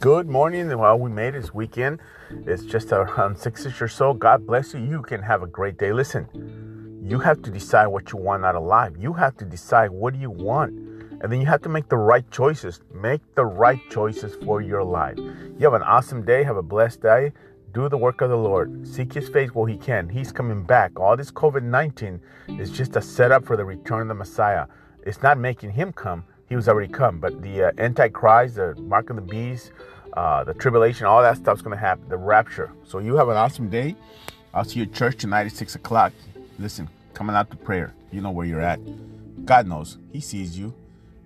Good morning. Well, we made it this weekend. It's just around six ish or so. God bless you. You can have a great day. Listen, you have to decide what you want out of life. You have to decide what do you want. And then you have to make the right choices. Make the right choices for your life. You have an awesome day. Have a blessed day. Do the work of the Lord. Seek His face while He can. He's coming back. All this COVID 19 is just a setup for the return of the Messiah. It's not making Him come, He was already come. But the uh, Antichrist, the mark of the beast, uh, the tribulation, all that stuff's going to happen. The rapture. So you have an awesome day. I'll see you at church tonight at 6 o'clock. Listen, coming out to prayer. You know where you're at. God knows. He sees you.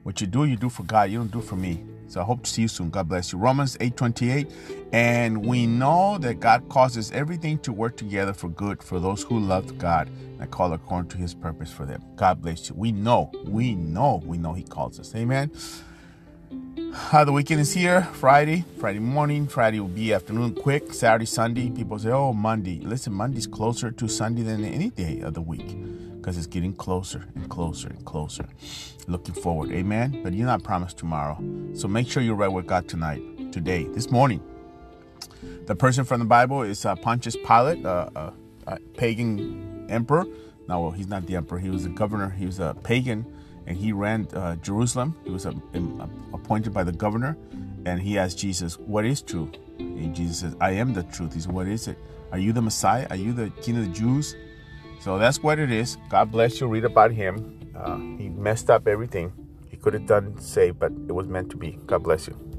What you do, you do for God. You don't do for me. So I hope to see you soon. God bless you. Romans 8:28. And we know that God causes everything to work together for good for those who love God and call according to his purpose for them. God bless you. We know, we know, we know he calls us. Amen. Uh, the weekend is here. Friday, Friday morning. Friday will be afternoon quick. Saturday, Sunday. People say, oh, Monday. Listen, Monday's closer to Sunday than any day of the week because it's getting closer and closer and closer. Looking forward. Amen. But you're not promised tomorrow. So make sure you're right with God tonight, today, this morning. The person from the Bible is uh, Pontius Pilate, uh, uh, a pagan emperor. No, well, he's not the emperor. He was a governor. He was a pagan and he ran uh, Jerusalem. He was appointed by the governor, and he asked Jesus, "What is true?" And Jesus says, "I am the truth." He said, "What is it? Are you the Messiah? Are you the King of the Jews?" So that's what it is. God bless you. Read about him. Uh, he messed up everything. He could have done say, but it was meant to be. God bless you.